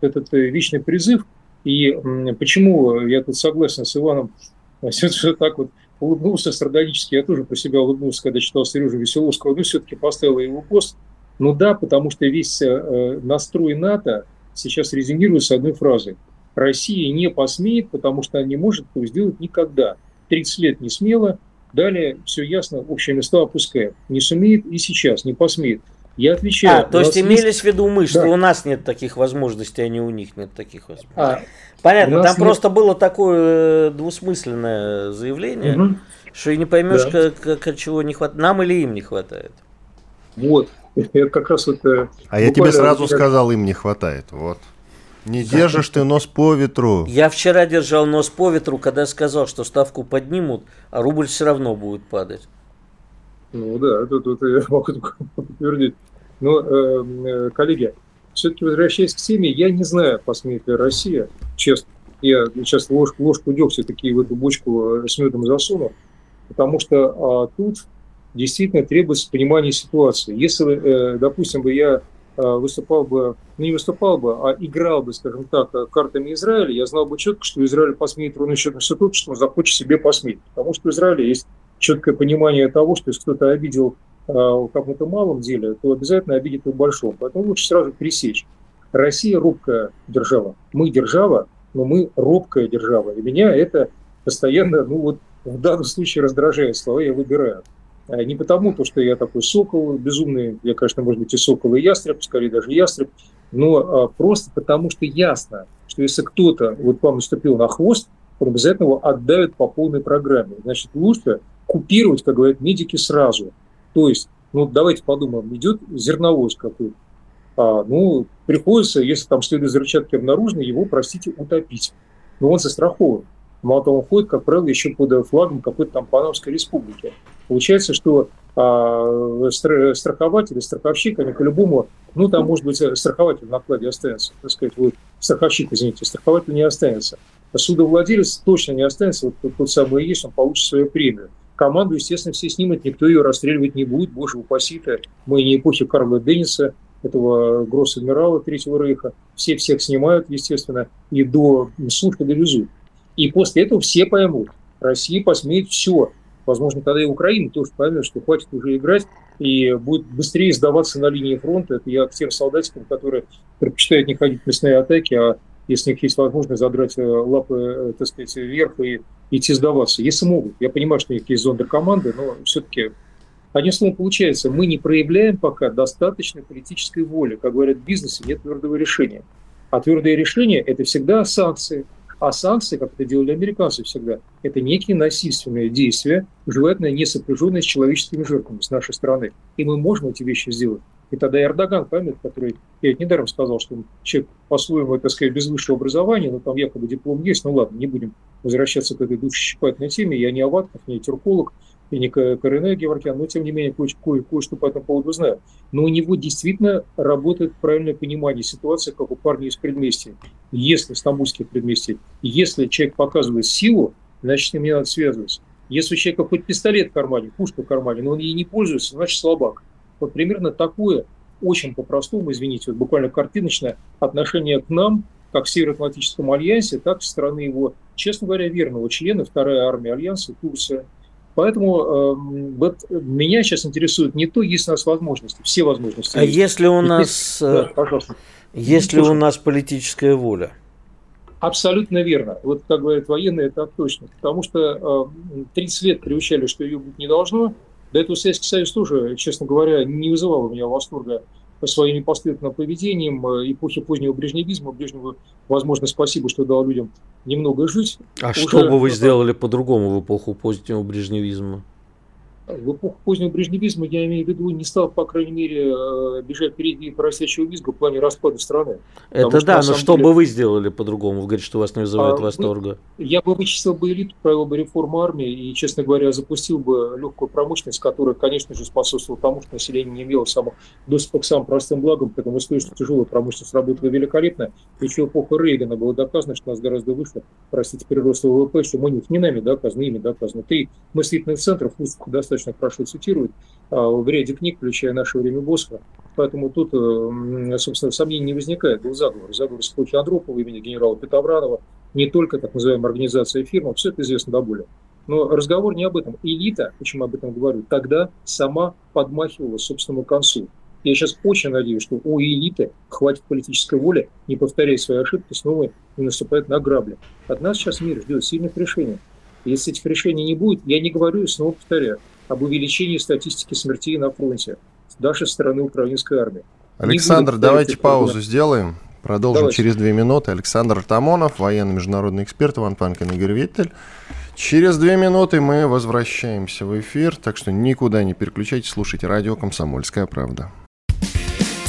Этот э, вечный призыв. И почему я тут согласен с Иваном, все так вот улыбнулся сардонически, я тоже про себя улыбнулся, когда читал Сережу Веселовского, но все-таки поставил его пост. Ну да, потому что весь э, настрой НАТО сейчас резюмирует с одной фразой. Россия не посмеет, потому что она не может этого сделать никогда. 30 лет не смело, далее все ясно, общие места опускаем. Не сумеет и сейчас, не посмеет. Я отвечаю. А, то есть имелись в виду мы, что да. у нас нет таких возможностей, а не у них нет таких возможностей. А, Понятно, там нет... просто было такое э, двусмысленное заявление, угу. что и не поймешь, да. как, как, чего не хватает. Нам или им не хватает. Вот. Это как раз вот... Э, а я тебе сразу как... сказал, им не хватает. Вот. Не держишь ты нос по ветру. Я вчера держал нос по ветру, когда сказал, что ставку поднимут, а рубль все равно будет падать. Ну да, это тут я могу подтвердить. Но, э, э, коллеги, все-таки возвращаясь к теме, я не знаю, посмеет ли Россия, честно. Я сейчас ложку, ложку дегтя такие в эту бочку э, с медом засуну, потому что а, тут действительно требуется понимание ситуации. Если, э, допустим, бы я выступал бы, не выступал бы, а играл бы, скажем так, картами Израиля, я знал бы четко, что Израиль посмеет ровно счетным все то, что он захочет себе посмеять. Потому что в Израиле есть четкое понимание того, что если кто-то обидел э, в каком-то малом деле, то обязательно обидит и в большом. Поэтому лучше сразу пересечь. Россия робкая держава. Мы держава, но мы робкая держава. И меня это постоянно, ну вот в данном случае раздражает слова, я выбираю. А не потому, то, что я такой сокол безумный, я, конечно, может быть, и сокол, и ястреб, скорее даже ястреб, но а, просто потому, что ясно, что если кто-то вот вам наступил на хвост, он обязательно его отдавит по полной программе. Значит, лучше купировать, как говорят медики, сразу. То есть, ну, давайте подумаем, идет зерновоз какой-то. А, ну, приходится, если там следует взрывчатки обнаружены, его, простите, утопить. Но он застрахован. Мало того, он ходит, как правило, еще под флагом какой-то там Панамской республики. Получается, что а, страхователь, страховщик, они по-любому, ну, там, может быть, страхователь на вкладе останется, так сказать, вот, страховщик, извините, страхователь не останется. Судовладелец точно не останется, вот тот, тот самый есть, он получит свою премию. Команду, естественно, все снимут, никто ее расстреливать не будет, боже упаси-то. Мы не эпохи Карла Денниса, этого гросс-адмирала Третьего Рейха. Все всех снимают, естественно, и до службы довезут. И после этого все поймут, Россия посмеет все. Возможно, тогда и Украина тоже поймет, что хватит уже играть и будет быстрее сдаваться на линии фронта. Это я к тем солдатикам, которые предпочитают не ходить в мясные атаки, а если у них есть возможность задрать э, лапы, э, так сказать, вверх и идти сдаваться. Если могут. Я понимаю, что у них есть зондер команды, но все-таки Одним словом, получается, мы не проявляем пока достаточной политической воли. Как говорят в бизнесе, нет твердого решения. А твердое решение – это всегда санкции, а санкции, как это делали американцы всегда, это некие насильственные действия, желательно не сопряженные с человеческими жертвами с нашей стороны. И мы можем эти вещи сделать. И тогда Эрдоган, поймет, который, я ведь недаром сказал, что он человек по-своему, так сказать, без высшего образования, но там якобы диплом есть, ну ладно, не будем возвращаться к этой душесчипательной теме, я не Аватков, не тюрколог, и не Корене Геворкян, но тем не менее кое-что, кое, кое по этому поводу знаю. Но у него действительно работает правильное понимание ситуации, как у парня из предместья. Если стамбульских предместий, если человек показывает силу, значит, с ним не надо связываться. Если у человека хоть пистолет в кармане, пушка в кармане, но он ей не пользуется, значит слабак. Вот примерно такое очень по-простому, извините, вот буквально картиночное отношение к нам, как в Североатлантическом альянсе, так и со стороны его, честно говоря, верного члена, вторая армия альянса, Турция – Поэтому э, вот меня сейчас интересует не то, есть у нас возможности, все возможности. А есть. если у нас, да, э, пожалуйста. если у нас политическая воля? Абсолютно верно. Вот как говорят военные, это точно. Потому что э, 30 лет приучали, что ее быть не должно. До этого Советский Союз тоже, честно говоря, не вызывал у меня восторга своим непоследовательным поведением эпохи позднего брежневизма. Брежневу, возможно, спасибо, что дал людям немного жить. А Уже, что бы вы сделали по-другому в эпоху позднего брежневизма? В эпоху позднего брежневизма, я имею в виду, не стал, по крайней мере, э, бежать впереди поросячьего визга в плане распада страны. Это да, что, но что деле... бы вы сделали по-другому? Вы говорите, что вас не вызывает а, восторга. Я бы вычислил бы элиту, провел бы реформу армии и, честно говоря, запустил бы легкую промышленность, которая, конечно же, способствовала тому, что население не имело само доступа к самым простым благам, поэтому история, что тяжелая промышленность работала великолепно. Еще эпоха Рейгана было доказано, что у нас гораздо выше, простите, прирост ВВП, что мы не нами доказано, ими доказано. Три мыслительных центров, достаточно достаточно хорошо цитирует а, в ряде книг, включая «Наше время Босха». Поэтому тут, собственно, сомнений не возникает. Был заговор. Заговор с эпохи Андропова имени генерала Петровранова. Не только так называемая организация фирма, все это известно до боли. Но разговор не об этом. Элита, почему об этом говорю, тогда сама подмахивала собственному концу. Я сейчас очень надеюсь, что у элиты хватит политической воли, не повторяя свои ошибки, снова не наступать на грабли. От нас сейчас мир ждет сильных решений. Если этих решений не будет, я не говорю и снова повторяю об увеличении статистики смертей на фронте с нашей стороны украинской армии. Александр, давайте паузу сделаем. Продолжим Давайте. через две минуты. Александр Тамонов, военный международный эксперт, Иван Панкин, Игорь Виттель. Через две минуты мы возвращаемся в эфир, так что никуда не переключайтесь, слушайте радио «Комсомольская правда».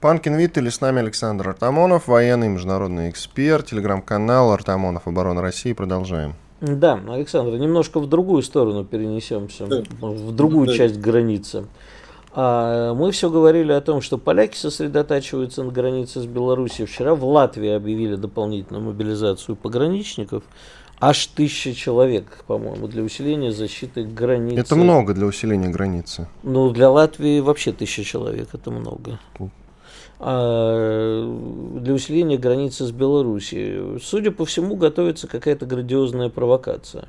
Панкин Виттель, с нами Александр Артамонов, военный международный эксперт, телеграм-канал Артамонов Оборона России. Продолжаем. Да, Александр, немножко в другую сторону перенесемся, да. в другую да. часть границы. А мы все говорили о том, что поляки сосредотачиваются на границе с Белоруссией. Вчера в Латвии объявили дополнительную мобилизацию пограничников. Аж тысяча человек, по-моему, для усиления защиты границы. Это много для усиления границы. Ну, для Латвии вообще тысяча человек, это много. А, для усиления границы с Белоруссией. Судя по всему, готовится какая-то грандиозная провокация.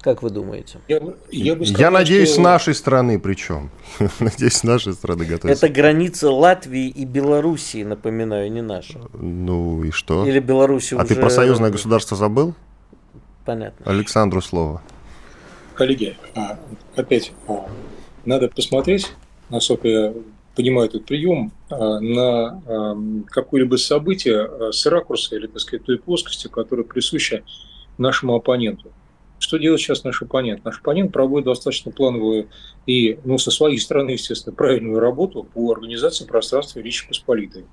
Как вы думаете? Я, я, сказал, я надеюсь, что... с нашей стороны причем. надеюсь, с нашей стороны готовится. Это граница Латвии и Белоруссии, напоминаю, не наша. Ну и что? Или Беларусь А ты про союзное государство забыл? Понятно. Александру слово. Коллеги, а, опять а, надо посмотреть, насколько я понимаю этот прием, а, на какое-либо событие с ракурса или, так сказать, той плоскости, которая присуща нашему оппоненту. Что делает сейчас наш оппонент? Наш оппонент проводит достаточно плановую и, ну, со своей стороны, естественно, правильную работу по организации пространства Речи Посполитой.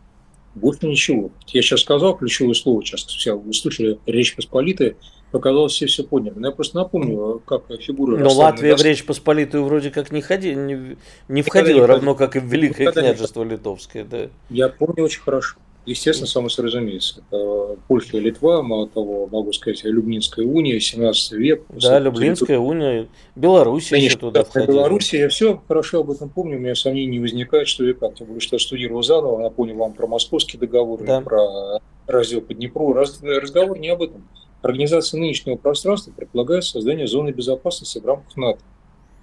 Больше ничего. Я сейчас сказал ключевое слово, сейчас все вы слышали Речь Посполитая, показалось, все все поняли. Но я просто напомню, как фигура... Но Латвия в Речь Посполитую вроде как не, ходи, не, не входила, не равно как и в Великое княжество Литовское. Да. Я помню очень хорошо. Естественно, само собой разумеется. Это Польша и Литва, мало того, могу сказать, Люблинская уния, 17 век. Да, Люблинская уния, Белоруссия Конечно, еще туда да, входила. Белоруссия, я все хорошо об этом помню, у меня сомнений не возникает, что и как. Тем более, что я студировал заново, напомню вам про московский договор, да. про раздел по Днепру. Раз, разговор не об этом. Организация нынешнего пространства предполагает создание зоны безопасности в рамках НАТО.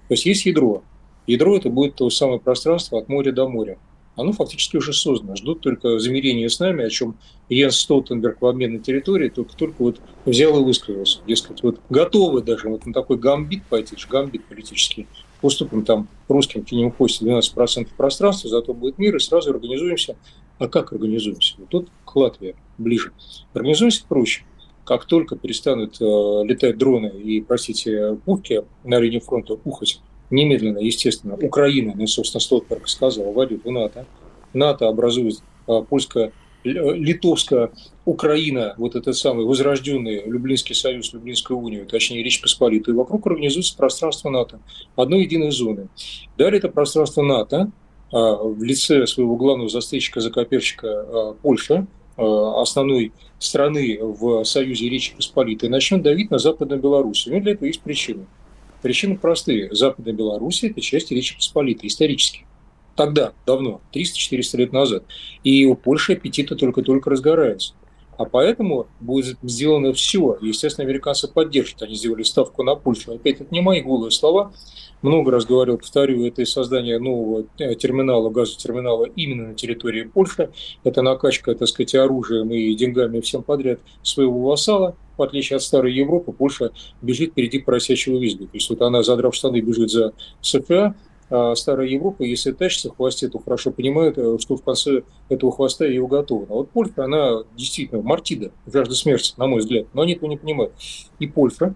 То есть есть ядро. Ядро это будет то самое пространство от моря до моря оно фактически уже создано. Ждут только замерения с нами, о чем Йенс Столтенберг в обмен на территории только, только вот взял и высказался. Дескать, вот готовы даже вот на такой гамбит пойти, гамбит политический, уступим там русским кинем хосте 12% пространства, зато будет мир, и сразу организуемся. А как организуемся? Вот тут к Латвии ближе. Организуемся проще. Как только перестанут э, летать дроны и, простите, пушки на линии фронта ухать немедленно, естественно, Украина, ну, собственно, Столтберг сказал, войдет в НАТО. НАТО образует а, польская литовская Украина, вот этот самый возрожденный Люблинский союз, Люблинскую унию, точнее Речь Посполитую, вокруг организуется пространство НАТО, одной единой зоны. Далее это пространство НАТО в лице своего главного застрельщика-закоперщика а, Польша, основной страны в Союзе Речи Посполитой, начнет давить на Западную Белоруссию. Ну, для этого есть причины. Причины простые. Западная Белоруссия – это часть Речи Посполитой, исторически. Тогда, давно, 300-400 лет назад. И у Польши аппетиты только-только разгораются. А поэтому будет сделано все. Естественно, американцы поддержат. Они сделали ставку на Польшу. Опять, это не мои голые слова. Много раз говорил, повторю, это создание нового э, терминала, газотерминала именно на территории Польши. Это накачка, так сказать, оружием и деньгами всем подряд своего вассала. В отличие от старой Европы, Польша бежит впереди поросячьего визга. То есть вот она, задрав штаны, бежит за США, старая Европа, если тащится в хвосте, то хорошо понимает, э, что в конце этого хвоста ее уготовано. Вот Польша, она действительно мартида, жажда смерти, на мой взгляд, но они этого не понимают. И Польша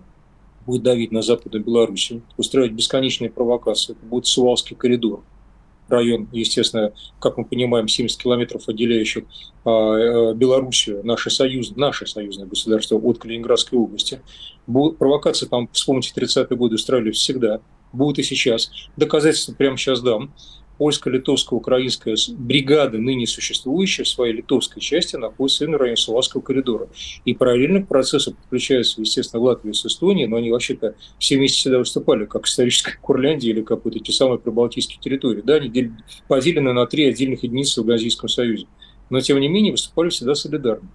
будет давить на Западную Белоруссию, устраивать бесконечные провокации. Это будет Сувалский коридор. район, естественно, как мы понимаем, 70 километров отделяющих а, а, Белоруссию, наше, союз, наше союзное государство от Калининградской области. Провокации там, вспомните, 30-е годы устраивались всегда, будут и сейчас. Доказательства прямо сейчас дам польско-литовско-украинская бригада, ныне существующая в своей литовской части, находится на районе Сулавского коридора. И параллельно к процессу подключаются, естественно, Латвия с Эстонией, но они вообще-то все вместе всегда выступали, как историческая Курляндия или как вот эти самые прибалтийские территории. Да, они поделены на три отдельных единицы в Газийском Союзе. Но, тем не менее, выступали всегда солидарно.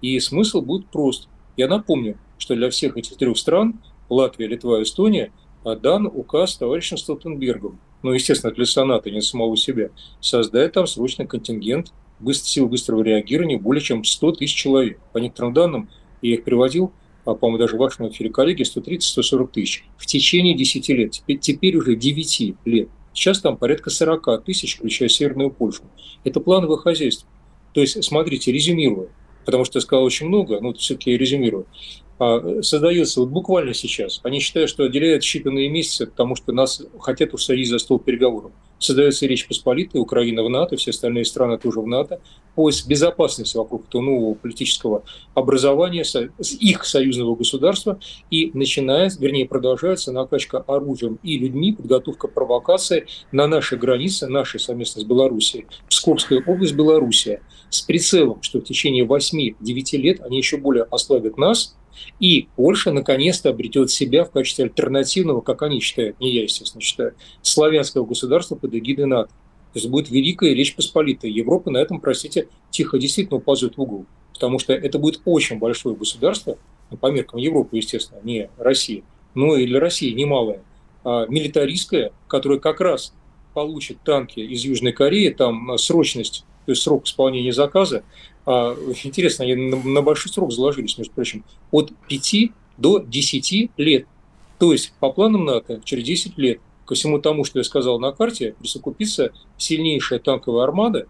И смысл будет прост. Я напомню, что для всех этих трех стран, Латвия, Литва Эстония, дан указ товарищем Столтенбергом ну, естественно, для Соната, не самого себя, создать там срочный контингент быстр, сил быстрого реагирования более чем 100 тысяч человек. По некоторым данным, я их приводил, а, по-моему, даже в вашем эфире коллеги, 130-140 тысяч. В течение 10 лет, теперь, теперь уже 9 лет. Сейчас там порядка 40 тысяч, включая Северную Польшу. Это плановое хозяйство. То есть, смотрите, резюмируя, потому что я сказал очень много, но все-таки я резюмирую. А, создается вот буквально сейчас. Они считают, что отделяют считанные месяцы, потому что нас хотят усадить за стол переговоров. Создается Речь Посполитая, Украина в НАТО, все остальные страны тоже в НАТО. Поиск безопасности вокруг этого нового политического образования, их союзного государства. И начинается, вернее, продолжается накачка оружием и людьми, подготовка провокации на наши границы, наши совместно с Белоруссией, Псковская область, Белоруссия, с прицелом, что в течение 8-9 лет они еще более ослабят нас, и Польша наконец-то обретет себя в качестве альтернативного, как они считают, не я, естественно, считаю, славянского государства под эгидой НАТО. То есть будет великая Речь Посполитая. Европа на этом, простите, тихо действительно упадет в угол. Потому что это будет очень большое государство, ну, по меркам Европы, естественно, не России, но и для России немалое, а, милитаристское, которое как раз получит танки из Южной Кореи, там а, срочность, то есть срок исполнения заказа а, интересно, они на, большой срок заложились, между прочим, от 5 до 10 лет. То есть по планам НАТО через 10 лет ко всему тому, что я сказал на карте, присовокупится сильнейшая танковая армада,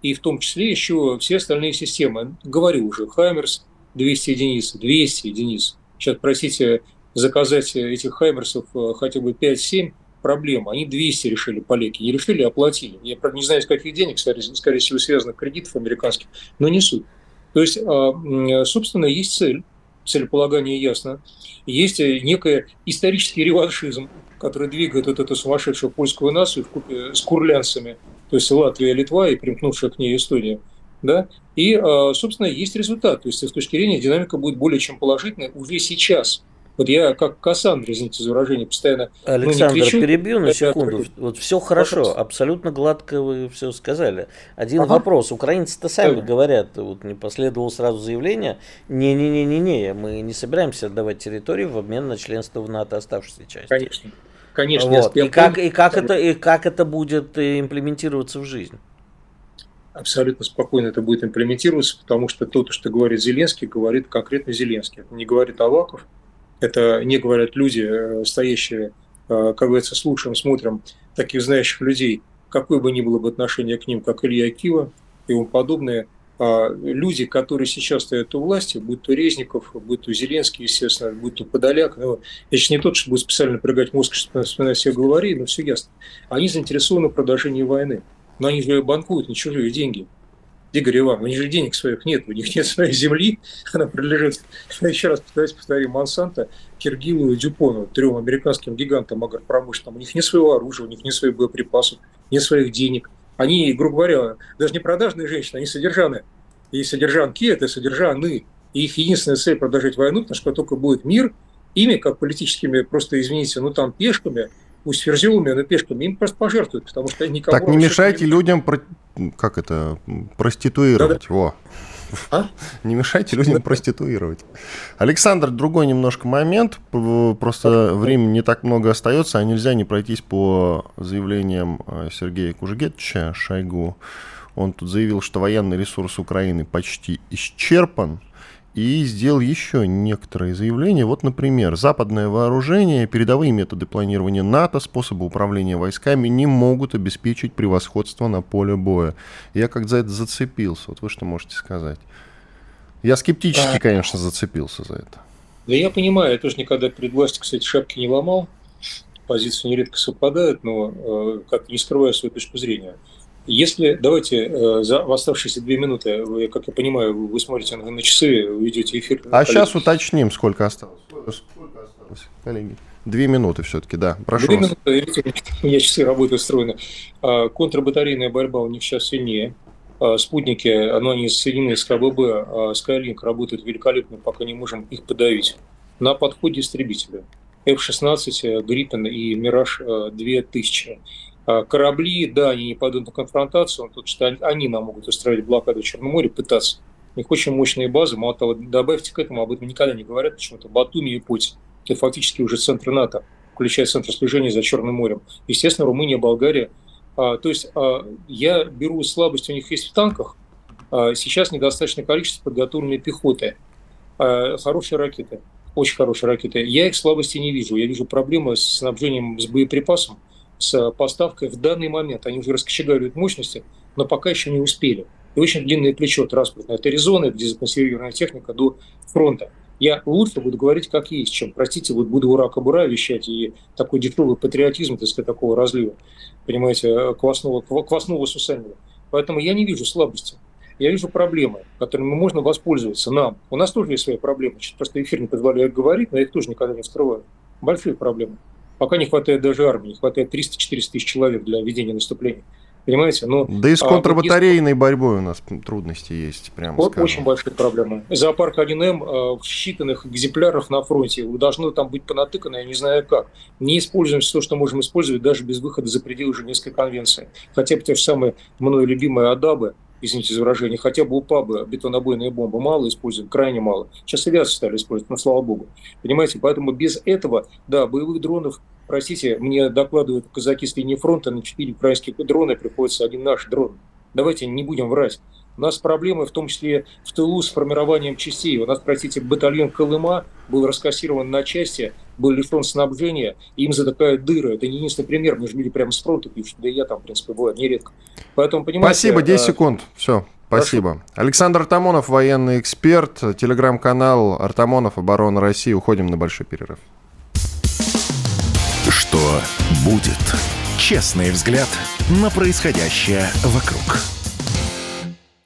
и в том числе еще все остальные системы. Говорю уже, Хаймерс 200 единиц, 200 единиц. Сейчас, простите, заказать этих Хаймерсов хотя бы 5-7 проблема. Они 200 решили поляки, не решили, а оплатили. Я, правда, не знаю, из каких денег, скорее, всего, связанных кредитов американских, но не суть. То есть, а, собственно, есть цель, целеполагание ясно. Есть э, некий исторический реваншизм, который двигает вот эту сумасшедшую польскую нацию в купе с курлянцами, то есть Латвия, Литва и примкнувшая к ней Эстония. Да? И, а, собственно, есть результат. То есть, с точки зрения динамика будет более чем положительная уже сейчас. Вот я как Кассандра, извините за выражение, постоянно Александр, ну, кричу, перебью на секунду. Вот все хорошо, Пожалуйста. абсолютно гладко вы все сказали. Один ага. вопрос. Украинцы-то сами ага. говорят, вот не последовало сразу заявление, не-не-не-не-не, мы не собираемся отдавать территорию в обмен на членство в НАТО оставшейся части. Конечно. Конечно. Вот. И, как, и, как это, и как это будет э, имплементироваться в жизнь? абсолютно спокойно это будет имплементироваться, потому что то, что говорит Зеленский, говорит конкретно Зеленский. Это не говорит Аваков, это не говорят люди, э, стоящие, э, как говорится, слушаем, смотрим таких знающих людей, какое бы ни было бы отношение к ним, как Илья Кива и ему подобные, а люди, которые сейчас стоят у власти, будь то Резников, будь то Зеленский, естественно, будь то Подоляк, ну, я не тот, что будет специально прыгать мозг, чтобы вспоминать все главари, но все ясно. Они заинтересованы в продолжении войны. Но они же банкуют на чужие деньги. Игорь Иванович, у них же денег своих нет, у них нет своей земли, она принадлежит, еще раз повторюсь, повторю, Монсанто, Киргилу и Дюпону, трем американским гигантам агропромышленным. У них нет своего оружия, у них нет своих боеприпасов, нет своих денег. Они, грубо говоря, даже не продажные женщины, они содержаны. И содержанки – это содержаны. И их единственная цель – продолжать войну, потому что только будет мир, ими, как политическими, просто, извините, ну там пешками – пусть ферзелами, но пешками, им просто пожертвуют, потому что никого... Так не мешайте не... людям, про... как это, проституировать, да, во. А? Не мешайте людям проституировать. Александр, другой немножко момент. Просто времени не так много остается, а нельзя не пройтись по заявлениям э, Сергея Кужгетча, Шойгу. Он тут заявил, что военный ресурс Украины почти исчерпан и сделал еще некоторые заявления. Вот, например, западное вооружение, передовые методы планирования НАТО, способы управления войсками не могут обеспечить превосходство на поле боя. Я как за это зацепился. Вот вы что можете сказать? Я скептически, конечно, зацепился за это. Да я понимаю, я тоже никогда перед властью, кстати, шапки не ломал. позиции нередко совпадают, но э, как не скрываю свою точку зрения. Если, давайте, э, за оставшиеся две минуты, вы, как я понимаю, вы смотрите на, часы, вы ведете эфир. А коллеги. сейчас уточним, сколько осталось. Сколько осталось, коллеги? Две минуты все-таки, да. Прошу Две вас. минуты, у меня часы работы устроены. А, контрбатарейная борьба у них сейчас сильнее. А, спутники, оно они соединены с КББ, а Skylink работает великолепно, пока не можем их подавить. На подходе истребителя. F-16, Гриппен и Мираж 2000. А, корабли, да, они не пойдут на конфронтацию, потому что они нам могут устраивать блокаду Черного моря, пытаться. У них очень мощные базы, мало того, добавьте к этому, об этом никогда не говорят почему-то, Батуми и Путь. Это фактически уже центр НАТО, включая центр слежения за Черным морем. Естественно, Румыния, Болгария. А, то есть а, я беру слабость, у них есть в танках, а, сейчас недостаточное количество подготовленной пехоты, а, хорошие ракеты, очень хорошие ракеты. Я их слабости не вижу. Я вижу проблемы с снабжением с боеприпасом, с поставкой в данный момент. Они уже раскочегаривают мощности, но пока еще не успели. И очень длинное плечо транспортное от Аризоны, где законсервированная техника, до фронта. Я лучше буду говорить как есть, чем, простите, вот буду ура кабура вещать и такой дешевый патриотизм, так сказать, такого разлива, понимаете, квасного, квасного сусанила. Поэтому я не вижу слабости. Я вижу проблемы, которыми можно воспользоваться нам. У нас тоже есть свои проблемы. Просто эфир не позволяет говорить, но я их тоже никогда не скрываю. Большие проблемы. Пока не хватает даже армии, не хватает 300-400 тысяч человек для ведения наступления. Понимаете? Ну, да и с а контрбатарейной а, борьбой у нас трудности есть, прямо вот скажем. Очень большие проблемы. Зоопарк 1М а, в считанных экземплярах на фронте. Должно там быть понатыкано, я не знаю как. Не используем все, что можем использовать, даже без выхода за пределы Женевской конвенции. Хотя бы те же самые мною любимые АДАБы, извините за выражение, хотя бы у ПАБы бетонобойные бомбы мало используют, крайне мало. Сейчас авиацию стали использовать, но слава богу. Понимаете, поэтому без этого, да, боевых дронов, простите, мне докладывают казаки с линии фронта, на 4 украинских дрона приходится один наш дрон. Давайте не будем врать. У нас проблемы в том числе в тылу с формированием частей. У нас, простите, батальон Колыма был раскассирован на части, был лишен снабжения, и им затыкают дыры. Это не единственный пример. Мне же люди прямо с фронта пишут, да и я там, в принципе, бывает нередко. Поэтому, понимаете... Спасибо, 10 а... секунд. Все. Спасибо. Прошу. Александр Артамонов, военный эксперт, телеграм-канал Артамонов, Оборона России. Уходим на большой перерыв. Что будет? Честный взгляд на происходящее вокруг.